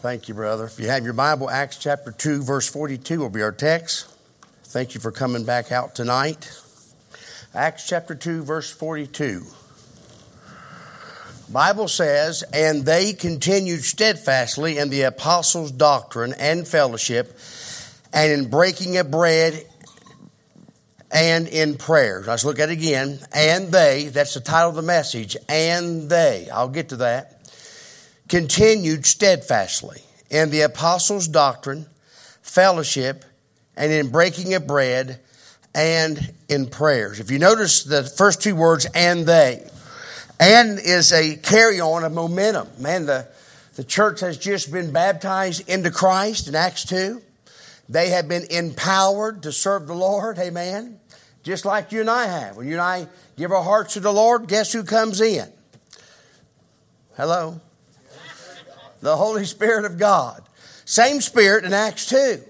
Thank you, brother. If you have your Bible, Acts chapter 2, verse 42 will be our text. Thank you for coming back out tonight. Acts chapter 2, verse 42. Bible says, and they continued steadfastly in the apostles' doctrine and fellowship, and in breaking of bread and in prayers. Let's look at it again. And they, that's the title of the message, and they, I'll get to that continued steadfastly in the apostles' doctrine, fellowship, and in breaking of bread and in prayers. If you notice the first two words, and they, and is a carry on of momentum. Man, the, the church has just been baptized into Christ in Acts 2. They have been empowered to serve the Lord, amen. Just like you and I have. When you and I give our hearts to the Lord, guess who comes in? Hello? The Holy Spirit of God. Same Spirit in Acts 2.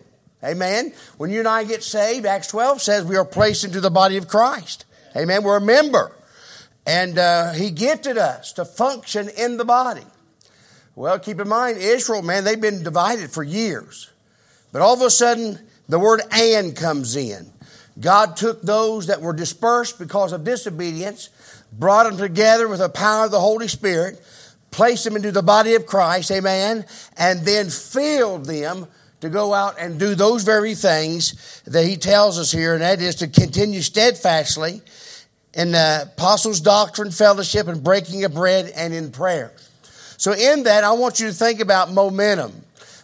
Amen. When you and I get saved, Acts 12 says we are placed into the body of Christ. Amen. We're a member. And uh, He gifted us to function in the body. Well, keep in mind, Israel, man, they've been divided for years. But all of a sudden, the word and comes in. God took those that were dispersed because of disobedience, brought them together with the power of the Holy Spirit, placed them into the body of Christ, amen, and then filled them to go out and do those very things that he tells us here, and that is to continue steadfastly in the apostles' doctrine, fellowship, and breaking of bread, and in prayer. So, in that, I want you to think about momentum.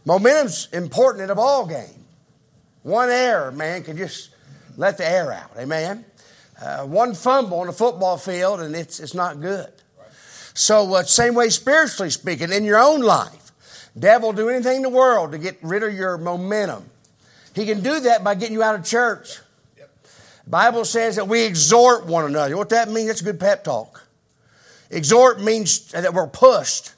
Momentum's important in a ball game. One error, man, can just let the air out. Amen. Uh, one fumble on the football field, and it's it's not good. So, uh, same way spiritually speaking, in your own life, devil will do anything in the world to get rid of your momentum. He can do that by getting you out of church. Yep. Bible says that we exhort one another. What that means? That's a good pep talk. Exhort means that we're pushed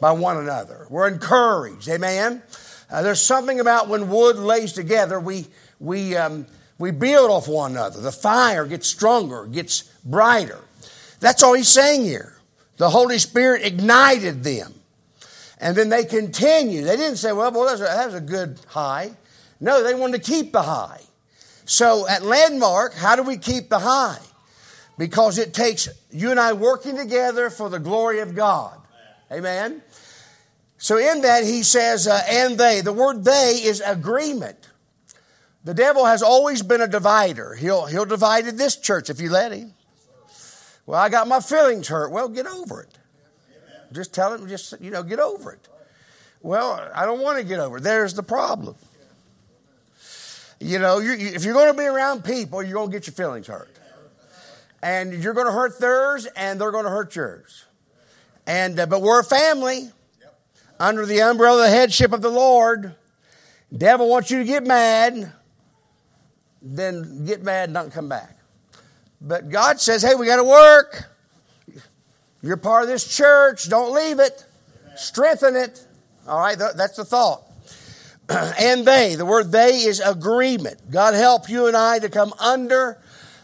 by one another. We're encouraged. Amen. Uh, there's something about when wood lays together, we we um, we build off one another. The fire gets stronger, gets brighter. That's all he's saying here. The Holy Spirit ignited them. And then they continued. They didn't say, well, boy, that was, a, a good high. No, they wanted to keep the high. So at Landmark, how do we keep the high? Because it takes you and I working together for the glory of God. Amen. So in that, he says, uh, and they. The word they is agreement. The devil has always been a divider. He'll, he'll divide this church if you let him. Well, I got my feelings hurt. Well, get over it. Just tell him, just, you know, get over it. Well, I don't want to get over it. There's the problem. You know, you, if you're going to be around people, you're going to get your feelings hurt. And you're going to hurt theirs, and they're going to hurt yours. And, uh, but we're a family under the umbrella of the headship of the Lord. Devil wants you to get mad, then get mad and not come back. But God says, hey, we got to work. You're part of this church. Don't leave it. Strengthen it. All right, that's the thought. and they, the word they is agreement. God help you and I to come under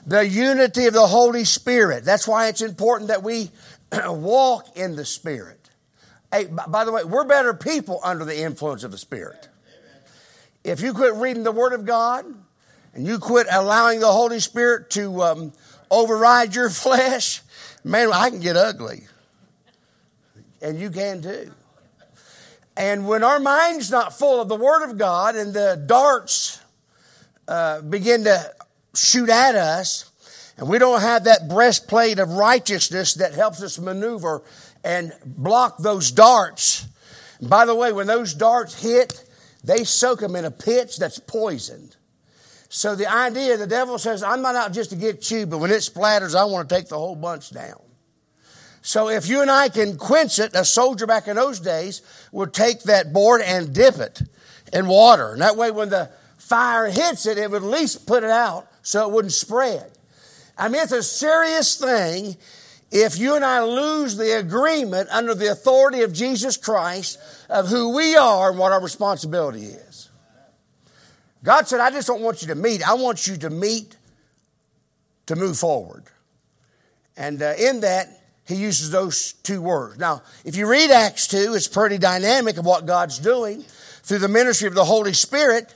the unity of the Holy Spirit. That's why it's important that we walk in the Spirit. Hey, by the way, we're better people under the influence of the Spirit. If you quit reading the Word of God and you quit allowing the Holy Spirit to um, override your flesh, man, I can get ugly. And you can too. And when our mind's not full of the Word of God and the darts uh, begin to shoot at us, and we don't have that breastplate of righteousness that helps us maneuver and block those darts. By the way, when those darts hit, they soak them in a pitch that's poisoned. So the idea, the devil says, I'm not out just to get you, but when it splatters, I want to take the whole bunch down. So if you and I can quench it, a soldier back in those days would take that board and dip it in water. And that way when the fire hits it, it would at least put it out so it wouldn't spread. I mean, it's a serious thing if you and I lose the agreement under the authority of Jesus Christ of who we are and what our responsibility is. God said, I just don't want you to meet. I want you to meet to move forward. And uh, in that, he uses those two words. Now, if you read Acts 2, it's pretty dynamic of what God's doing through the ministry of the Holy Spirit.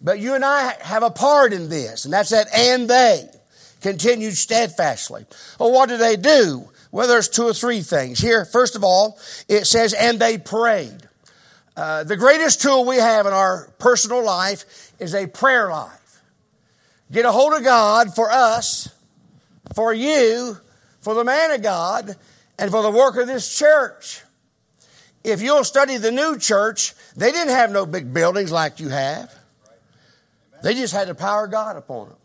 But you and I have a part in this, and that's that and they continued steadfastly. Well, what did they do? Well, there's two or three things. Here, first of all, it says, and they prayed. Uh, the greatest tool we have in our personal life is a prayer life. Get a hold of God for us, for you, for the man of God, and for the work of this church. If you'll study the new church, they didn't have no big buildings like you have. They just had the power of God upon them.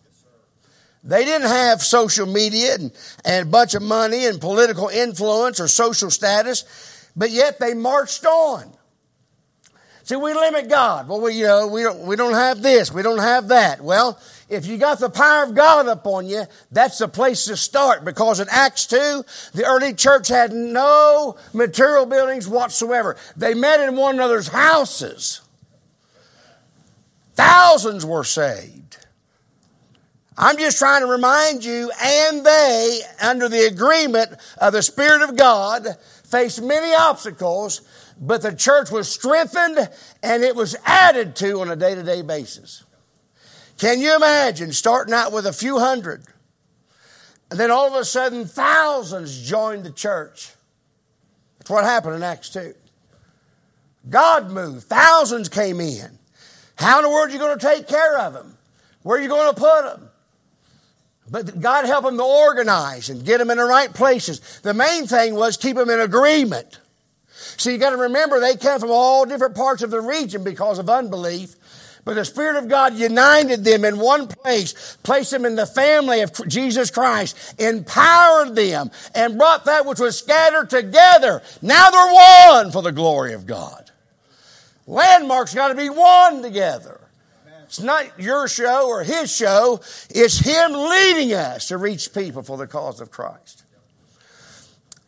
They didn't have social media and, and a bunch of money and political influence or social status, but yet they marched on. See, we limit God. Well, we, you know, we don't, we don't have this, we don't have that. Well, if you got the power of God upon you, that's the place to start because in Acts 2, the early church had no material buildings whatsoever. They met in one another's houses. Thousands were saved. I'm just trying to remind you, and they, under the agreement of the Spirit of God, faced many obstacles, but the church was strengthened and it was added to on a day to day basis. Can you imagine starting out with a few hundred, and then all of a sudden thousands joined the church? That's what happened in Acts 2. God moved, thousands came in. How in the world are you going to take care of them? Where are you going to put them? But God helped them to organize and get them in the right places. The main thing was keep them in agreement. So you got to remember they came from all different parts of the region because of unbelief. But the Spirit of God united them in one place, placed them in the family of Jesus Christ, empowered them, and brought that which was scattered together. Now they're one for the glory of God. Landmarks got to be one together. It's not your show or his show. It's him leading us to reach people for the cause of Christ.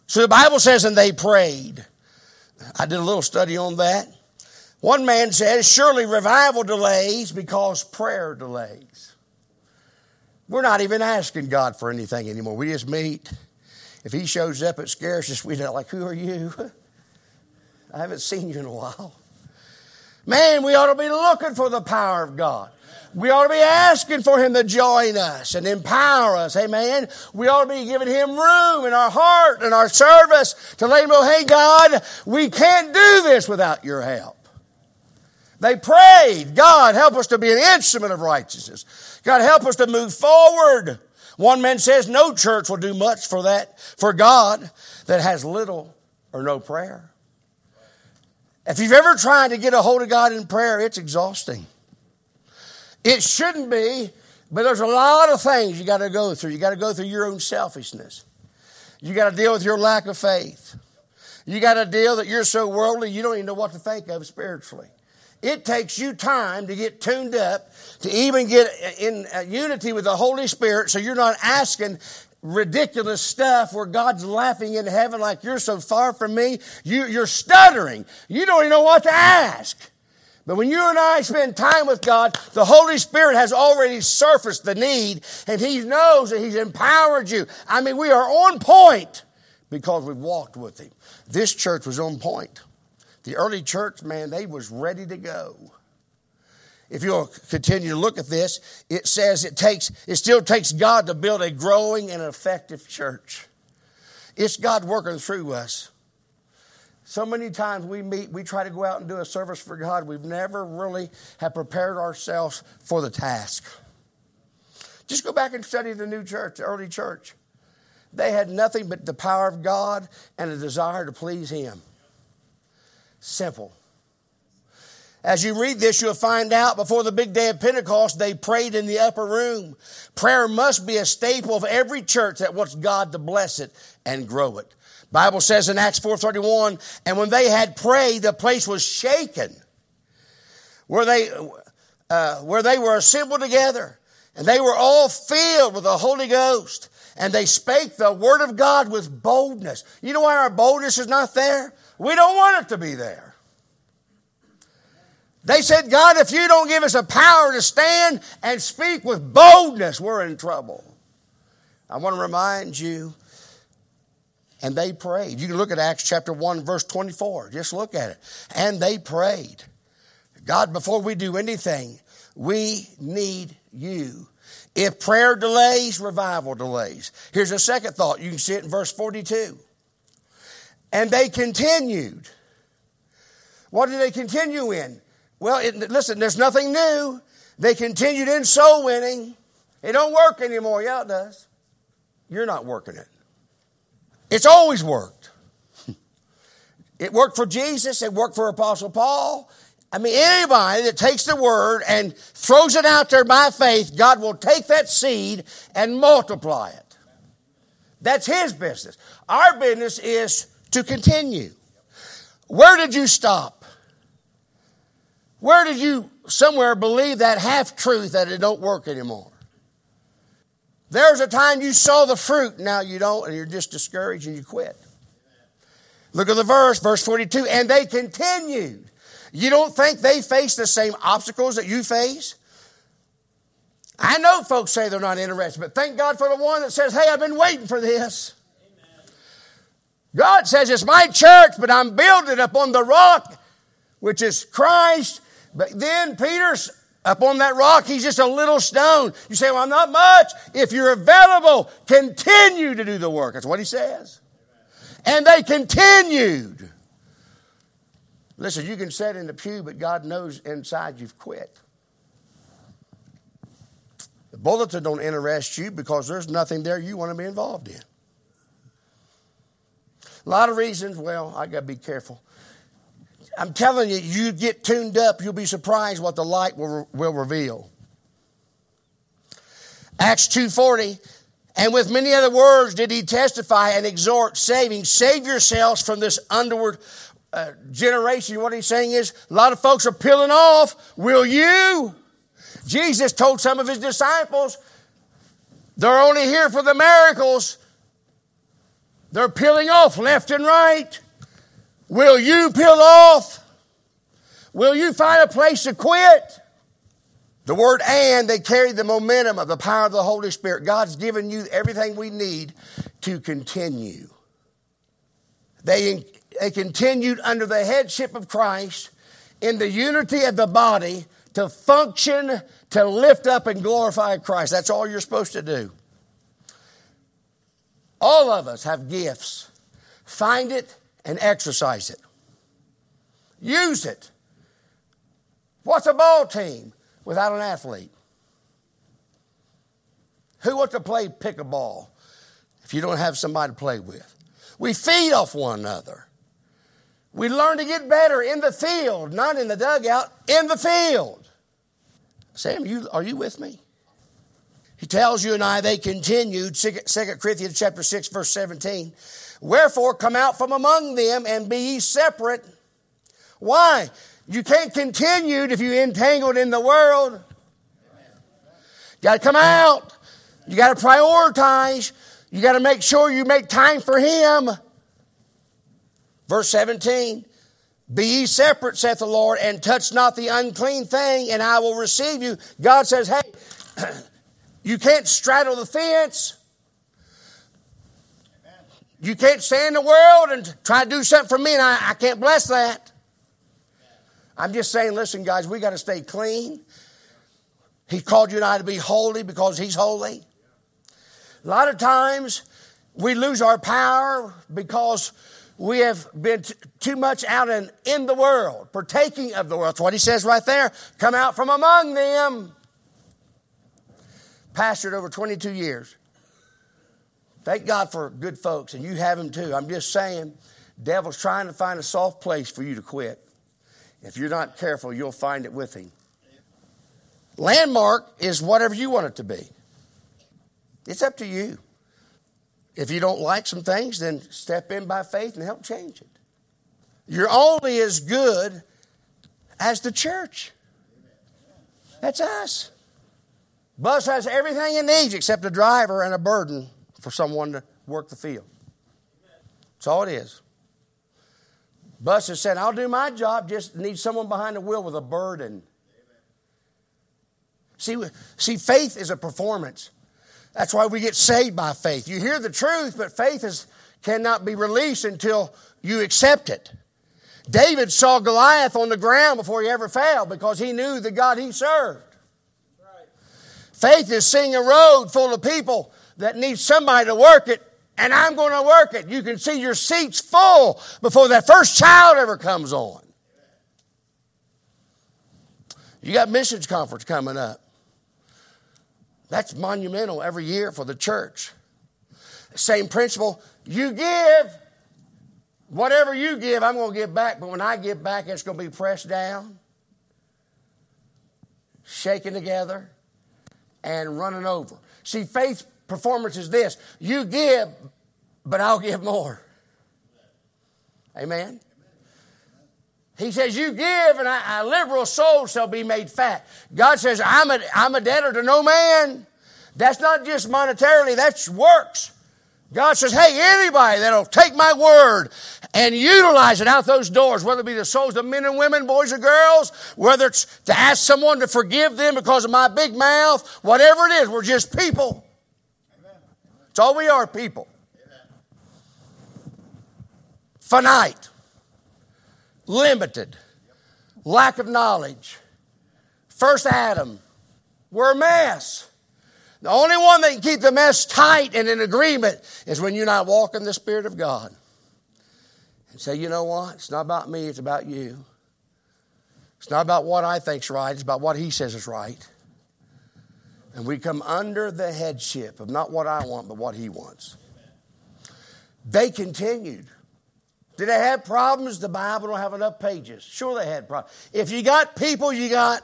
So the Bible says, and they prayed. I did a little study on that. One man says, surely revival delays because prayer delays. We're not even asking God for anything anymore. We just meet. If he shows up, it scares us. We're like, who are you? I haven't seen you in a while. Man, we ought to be looking for the power of God. We ought to be asking for Him to join us and empower us. Amen. We ought to be giving Him room in our heart and our service to let Him know, hey, God, we can't do this without your help. They prayed, God, help us to be an instrument of righteousness. God, help us to move forward. One man says no church will do much for that, for God that has little or no prayer. If you've ever tried to get a hold of God in prayer, it's exhausting. It shouldn't be, but there's a lot of things you got to go through. You got to go through your own selfishness. You got to deal with your lack of faith. You got to deal that you're so worldly you don't even know what to think of spiritually. It takes you time to get tuned up, to even get uh, in unity with the Holy Spirit so you're not asking ridiculous stuff where God's laughing in heaven like you're so far from me. You, you're stuttering. You don't even know what to ask. But when you and I spend time with God, the Holy Spirit has already surfaced the need and He knows that He's empowered you. I mean, we are on point because we've walked with Him. This church was on point. The early church, man, they was ready to go if you'll continue to look at this, it says it takes, it still takes God to build a growing and effective church. It's God working through us. So many times we meet, we try to go out and do a service for God. We've never really have prepared ourselves for the task. Just go back and study the new church, the early church. They had nothing but the power of God and a desire to please Him. Simple. As you read this, you'll find out before the big day of Pentecost, they prayed in the upper room. Prayer must be a staple of every church that wants God to bless it and grow it. Bible says in Acts 4.31, and when they had prayed, the place was shaken. Where they, uh, where they were assembled together. And they were all filled with the Holy Ghost. And they spake the word of God with boldness. You know why our boldness is not there? We don't want it to be there. They said, God, if you don't give us a power to stand and speak with boldness, we're in trouble. I want to remind you And they prayed. You can look at Acts chapter 1, verse 24. Just look at it. And they prayed. God, before we do anything, we need you. If prayer delays, revival delays. Here's a second thought. You can see it in verse 42. And they continued. What did they continue in? Well, it, listen, there's nothing new. They continued in soul winning. It don't work anymore. Yeah, it does. You're not working it. It's always worked. It worked for Jesus. It worked for Apostle Paul. I mean, anybody that takes the word and throws it out there by faith, God will take that seed and multiply it. That's His business. Our business is to continue. Where did you stop? Where did you somewhere believe that half truth that it don't work anymore? There's a time you saw the fruit, now you don't, and you're just discouraged and you quit. Look at the verse, verse 42. And they continued. You don't think they face the same obstacles that you face? I know folks say they're not interested, but thank God for the one that says, Hey, I've been waiting for this. Amen. God says, It's my church, but I'm building up on the rock, which is Christ. But then Peter's up on that rock, he's just a little stone. You say, Well, I'm not much. If you're available, continue to do the work. That's what he says. And they continued. Listen, you can sit in the pew, but God knows inside you've quit. The bulletin don't interest you because there's nothing there you want to be involved in. A lot of reasons. Well, I got to be careful. I'm telling you, you get tuned up, you'll be surprised what the light will, will reveal. Acts 2:40 and with many other words did he testify and exhort saving save yourselves from this underward uh, generation what he's saying is a lot of folks are peeling off. Will you? Jesus told some of his disciples they're only here for the miracles. They're peeling off left and right Will you peel off? Will you find a place to quit? The word and, they carry the momentum of the power of the Holy Spirit. God's given you everything we need to continue. They, they continued under the headship of Christ in the unity of the body to function, to lift up and glorify Christ. That's all you're supposed to do. All of us have gifts. Find it and exercise it. Use it. What's a ball team without an athlete? Who wants to play pickleball if you don't have somebody to play with? We feed off one another. We learn to get better in the field, not in the dugout, in the field. Sam, you, are you with me? He tells you and I they continued, 2 Corinthians chapter 6, verse 17. Wherefore, come out from among them and be ye separate. Why? You can't continue if you're entangled in the world. You got to come out. You got to prioritize. You got to make sure you make time for Him. Verse 17 Be ye separate, saith the Lord, and touch not the unclean thing, and I will receive you. God says, Hey, you can't straddle the fence. You can't stay in the world and try to do something for me, and I, I can't bless that. I'm just saying, listen, guys, we got to stay clean. He called you and I to be holy because He's holy. A lot of times we lose our power because we have been t- too much out in, in the world, partaking of the world. That's what He says right there. Come out from among them. Pastored over 22 years. Thank God for good folks, and you have them too. I'm just saying, devil's trying to find a soft place for you to quit. If you're not careful, you'll find it with him. Landmark is whatever you want it to be. It's up to you. If you don't like some things, then step in by faith and help change it. You're only as good as the church. That's us. Bus has everything it needs except a driver and a burden for someone to work the field. That's all it is. Bus has said, I'll do my job, just need someone behind the wheel with a burden. See, see, faith is a performance. That's why we get saved by faith. You hear the truth, but faith is cannot be released until you accept it. David saw Goliath on the ground before he ever fell because he knew the God he served. Faith is seeing a road full of people that needs somebody to work it, and I'm going to work it. You can see your seats full before that first child ever comes on. You got missions conference coming up. That's monumental every year for the church. Same principle. You give, whatever you give, I'm going to give back. But when I give back, it's going to be pressed down, shaken together, and running over. See, faith performance is this you give, but I'll give more. Amen. He says, You give, and a, liberal soul shall be made fat. God says, I'm a, I'm a debtor to no man. That's not just monetarily, that's works. God says, Hey, anybody that'll take my word and utilize it out those doors, whether it be the souls of men and women, boys or girls, whether it's to ask someone to forgive them because of my big mouth, whatever it is, we're just people. It's all we are, people. Finite limited, lack of knowledge. First Adam, we're a mess. The only one that can keep the mess tight and in agreement is when you're not walking the Spirit of God. And say, you know what? It's not about me, it's about you. It's not about what I think's right, it's about what He says is right. And we come under the headship of not what I want, but what He wants. They continued. Did they have problems? The Bible don't have enough pages. Sure, they had problems. If you got people, you got.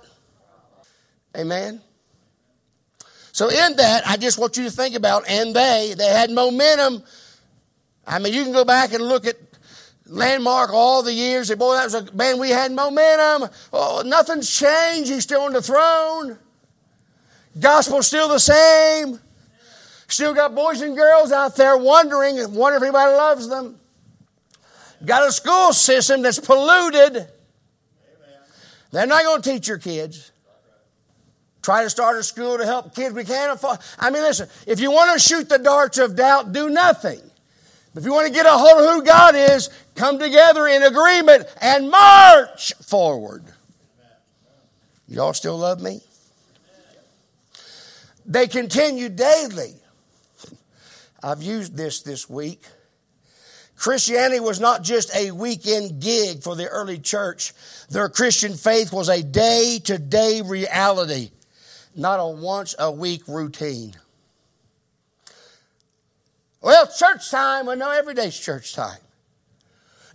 Amen. So in that, I just want you to think about, and they, they had momentum. I mean, you can go back and look at landmark all the years. Boy, that was a man. We had momentum. Oh, nothing's changed. He's still on the throne. Gospel's still the same. Still got boys and girls out there wondering, wonder if anybody loves them. Got a school system that's polluted. They're not going to teach your kids. Try to start a school to help kids. We can't afford. I mean, listen, if you want to shoot the darts of doubt, do nothing. If you want to get a hold of who God is, come together in agreement and march forward. Y'all still love me? They continue daily. I've used this this week. Christianity was not just a weekend gig for the early church. Their Christian faith was a day to day reality, not a once a week routine. Well, church time, well, no, every day's church time.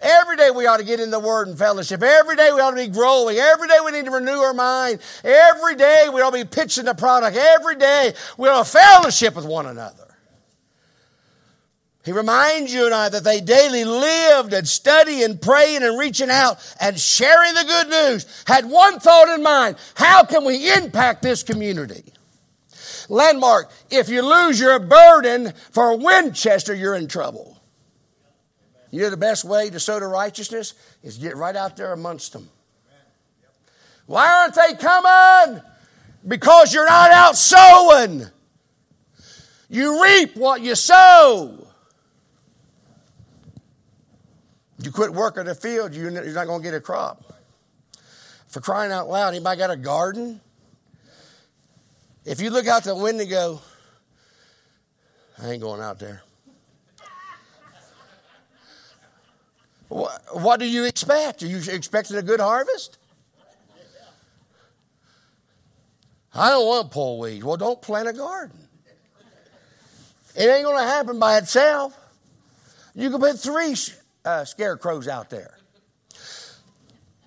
Every day we ought to get in the Word and fellowship. Every day we ought to be growing. Every day we need to renew our mind. Every day we ought to be pitching the product. Every day we ought to fellowship with one another. He reminds you and I that they daily lived and studying and praying and reaching out and sharing the good news. Had one thought in mind how can we impact this community? Landmark, if you lose your burden for Winchester, you're in trouble. You know the best way to sow to righteousness is get right out there amongst them. Why aren't they coming? Because you're not out sowing. You reap what you sow. You quit working the field, you're not going to get a crop. For crying out loud, anybody got a garden? If you look out the window go, I ain't going out there. What, do you expect? Are you expecting a good harvest? I don't want pull weeds. Well, don't plant a garden. It ain't going to happen by itself. You can put three uh, scarecrows out there.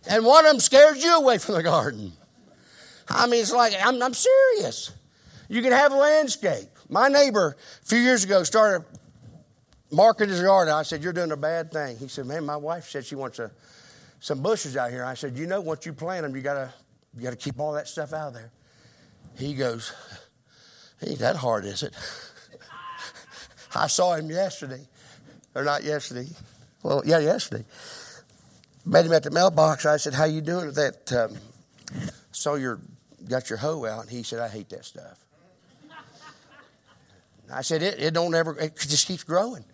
And one of them scares you away from the garden. I mean, it's like, I'm, I'm serious. You can have a landscape. My neighbor a few years ago started marking his yard. I said, You're doing a bad thing. He said, Man, my wife said she wants a, some bushes out here. I said, You know, once you plant them, you gotta you gotta keep all that stuff out of there. He goes, Ain't that hard, is it? I saw him yesterday. Or not yesterday. Well, yeah, yesterday. Met him at the mailbox. I said, "How you doing?" With that um, saw your got your hoe out. And he said, "I hate that stuff." I said, "It, it don't ever. It just keeps growing."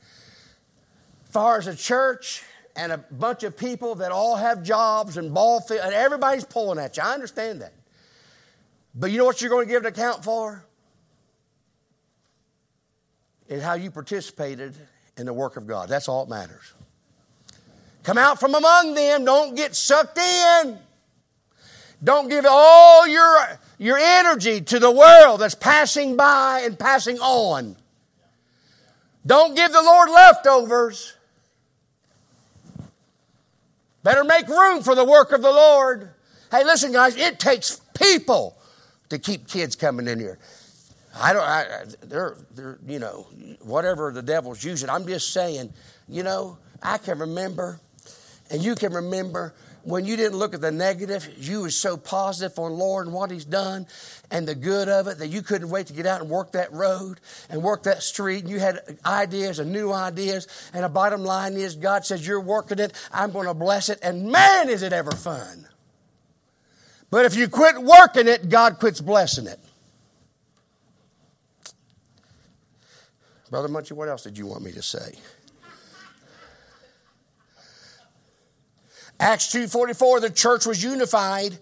Far as a church and a bunch of people that all have jobs and ball field, and everybody's pulling at you. I understand that. But you know what you're going to give an account for? In how you participated in the work of God. That's all that matters. Come out from among them. Don't get sucked in. Don't give all your, your energy to the world that's passing by and passing on. Don't give the Lord leftovers. Better make room for the work of the Lord. Hey, listen, guys, it takes people to keep kids coming in here. I don't, I, they're, they're, you know, whatever the devil's using. I'm just saying, you know, I can remember, and you can remember when you didn't look at the negative, you was so positive on Lord and what He's done and the good of it that you couldn't wait to get out and work that road and work that street. And you had ideas and new ideas. And the bottom line is, God says, You're working it, I'm going to bless it. And man, is it ever fun. But if you quit working it, God quits blessing it. Brother Munchie, what else did you want me to say? Acts 2.44, the church was unified.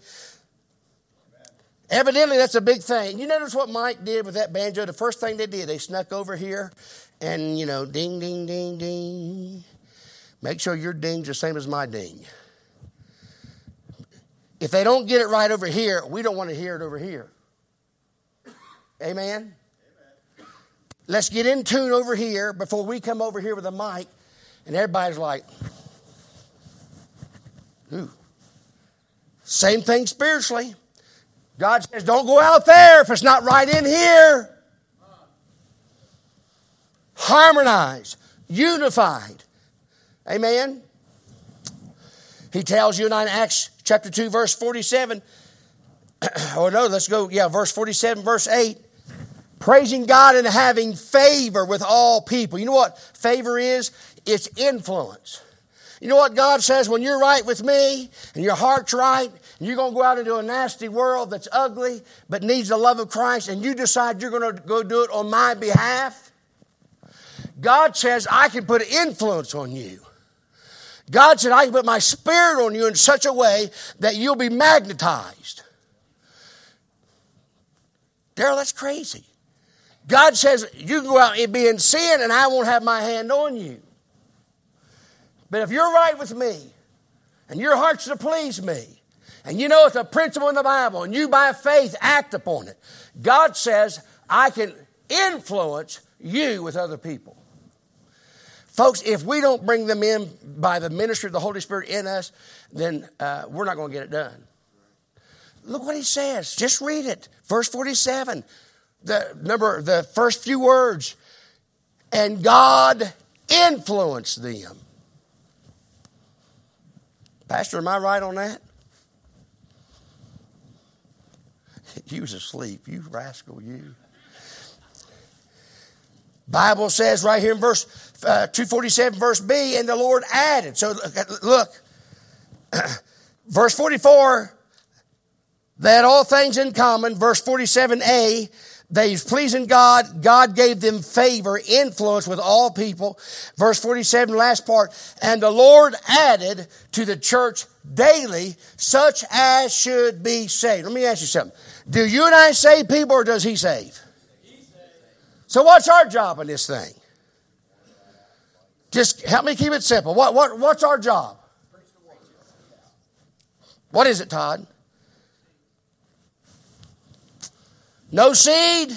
Evidently, that's a big thing. You notice what Mike did with that banjo? The first thing they did, they snuck over here and, you know, ding, ding, ding, ding. Make sure your ding's the same as my ding. If they don't get it right over here, we don't want to hear it over here. Amen? Amen? Let's get in tune over here before we come over here with a mic and everybody's like, Ooh. Same thing spiritually. God says, don't go out there if it's not right in here. Harmonized, unified. Amen. He tells you in Acts chapter 2, verse 47. oh no, let's go. Yeah, verse 47, verse 8. Praising God and having favor with all people. You know what favor is? It's influence. You know what God says? When you're right with me and your heart's right, you're going to go out into a nasty world that's ugly but needs the love of Christ, and you decide you're going to go do it on my behalf, God says, I can put influence on you. God said, I can put my spirit on you in such a way that you'll be magnetized. Daryl, that's crazy. God says, You can go out and be in sin, and I won't have my hand on you. But if you're right with me and your heart's to please me, and you know it's a principle in the Bible, and you by faith act upon it, God says, I can influence you with other people. Folks, if we don't bring them in by the ministry of the Holy Spirit in us, then uh, we're not going to get it done. Look what he says. Just read it. Verse 47. The number, the first few words. And God influenced them. Pastor, am I right on that? You was asleep, you rascal, you. Bible says right here in verse uh, 247, verse B, and the Lord added. So look, verse 44, they had all things in common. Verse 47a, they was pleasing God. God gave them favor, influence with all people. Verse 47, last part. And the Lord added to the church daily such as should be saved. Let me ask you something. Do you and I save people or does he save? So what's our job in this thing? Just help me keep it simple. What, what, what's our job? What is it, Todd? No seed,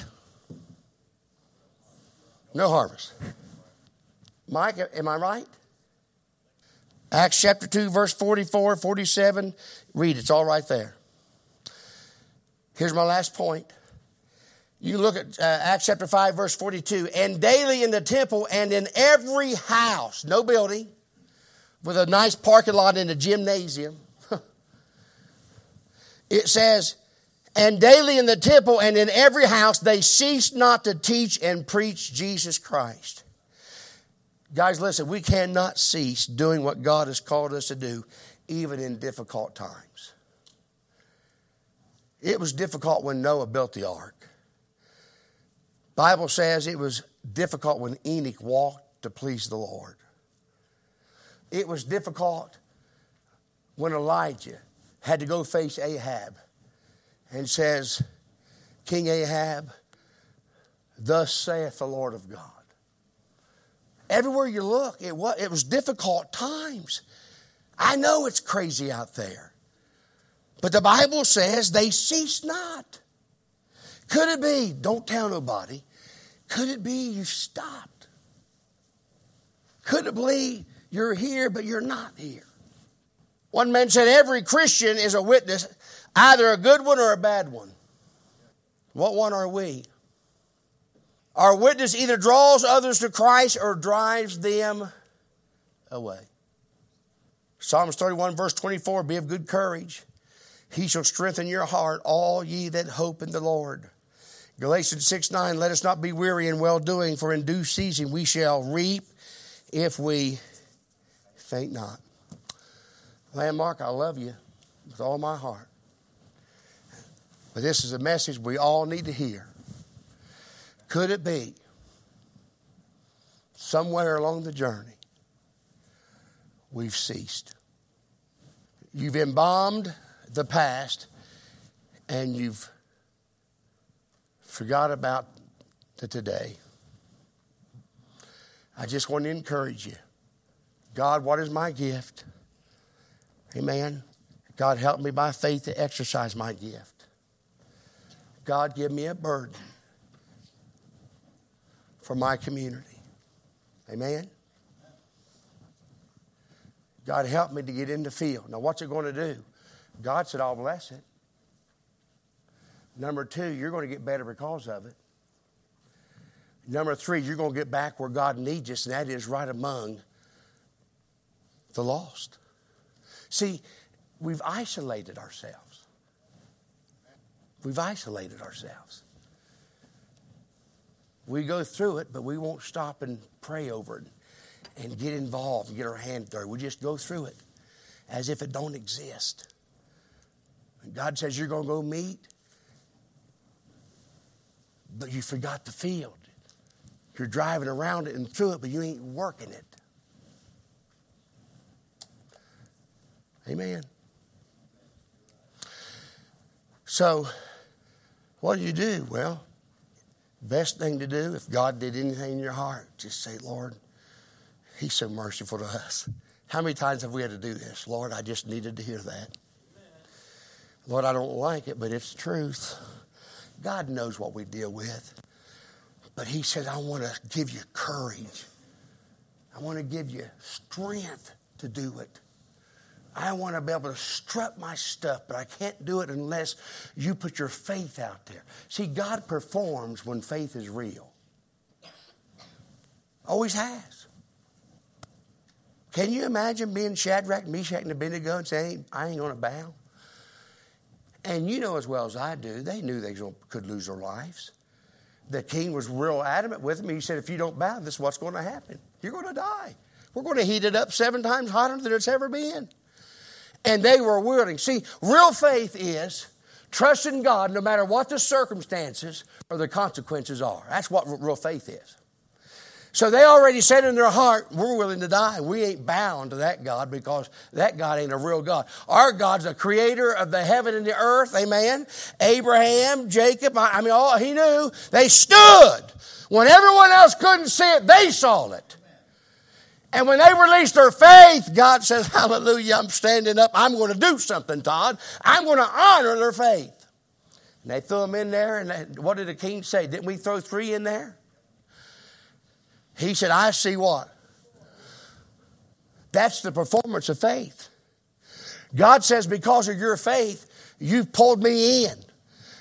no harvest. Mike, am I right? Acts chapter 2, verse 44, 47. Read, it's all right there. Here's my last point. You look at uh, Acts chapter 5, verse 42. And daily in the temple and in every house, no building, with a nice parking lot in a gymnasium, it says, and daily in the temple and in every house, they ceased not to teach and preach Jesus Christ. Guys, listen, we cannot cease doing what God has called us to do, even in difficult times. It was difficult when Noah built the ark. Bible says it was difficult when Enoch walked to please the Lord. it was difficult when Elijah had to go face Ahab and says, King Ahab, thus saith the Lord of God. Everywhere you look, it was, it was difficult times. I know it's crazy out there. But the Bible says they cease not. Could it be, don't tell nobody, could it be you stopped? Could it be you're here, but you're not here? One man said every Christian is a witness, either a good one or a bad one. What one are we? Our witness either draws others to Christ or drives them away. Psalms 31, verse 24 Be of good courage. He shall strengthen your heart, all ye that hope in the Lord. Galatians 6 9, let us not be weary in well doing, for in due season we shall reap if we faint not. Landmark, I love you with all my heart. But this is a message we all need to hear. Could it be somewhere along the journey we've ceased? You've embalmed the past and you've forgot about the today. I just want to encourage you. God, what is my gift? Amen. God, help me by faith to exercise my gift. God, give me a burden for my community. Amen. God, help me to get in the field. Now, what's it going to do? God said, I'll bless it. Number two, you're going to get better because of it. Number three, you're going to get back where God needs us, and that is right among the lost. See, we've isolated ourselves. We've isolated ourselves. We go through it, but we won't stop and pray over it and get involved and get our hand dirty. We just go through it as if it don't exist. And God says you're going to go meet, but you forgot the field. You're driving around it and through it, but you ain't working it. Amen. So, what do you do? Well, best thing to do, if God did anything in your heart, just say, Lord, He's so merciful to us. How many times have we had to do this? Lord, I just needed to hear that. Lord, I don't like it, but it's truth. God knows what we deal with. But He says, I want to give you courage. I want to give you strength to do it. I want to be able to strut my stuff, but I can't do it unless you put your faith out there. See, God performs when faith is real. Always has. Can you imagine being Shadrach, Meshach, and Abednego and saying, I ain't going to bow? And you know as well as I do, they knew they could lose their lives. The king was real adamant with them. He said, If you don't bow, this is what's going to happen. You're going to die. We're going to heat it up seven times hotter than it's ever been. And they were willing. See, real faith is trusting God no matter what the circumstances or the consequences are. That's what real faith is. So they already said in their heart, we're willing to die. We ain't bound to that God because that God ain't a real God. Our God's the creator of the heaven and the earth. Amen. Abraham, Jacob, I mean, all he knew, they stood. When everyone else couldn't see it, they saw it. And when they released their faith, God says, Hallelujah, I'm standing up. I'm going to do something, Todd. I'm going to honor their faith. And they threw them in there, and they, what did the king say? Didn't we throw three in there? He said, I see what? That's the performance of faith. God says, because of your faith, you've pulled me in.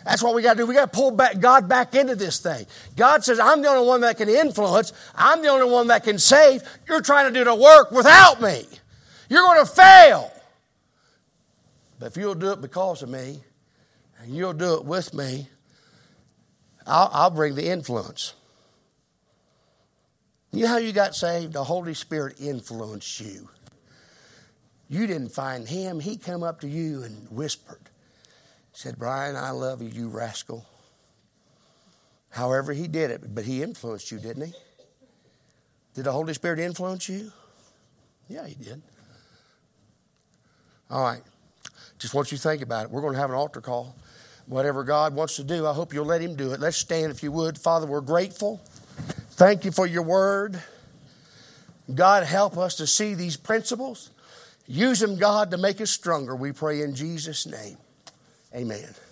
That's what we got to do. We got to pull back God back into this thing. God says, I'm the only one that can influence. I'm the only one that can save. You're trying to do the work without me. You're going to fail. But if you'll do it because of me, and you'll do it with me, I'll, I'll bring the influence. You know how you got saved? The Holy Spirit influenced you. You didn't find him. He come up to you and whispered. Said, Brian, I love you, you rascal. However, he did it, but he influenced you, didn't he? Did the Holy Spirit influence you? Yeah, he did. All right. Just want you to think about it. We're going to have an altar call. Whatever God wants to do, I hope you'll let Him do it. Let's stand if you would. Father, we're grateful. Thank you for your word. God, help us to see these principles. Use them, God, to make us stronger. We pray in Jesus' name. Amen.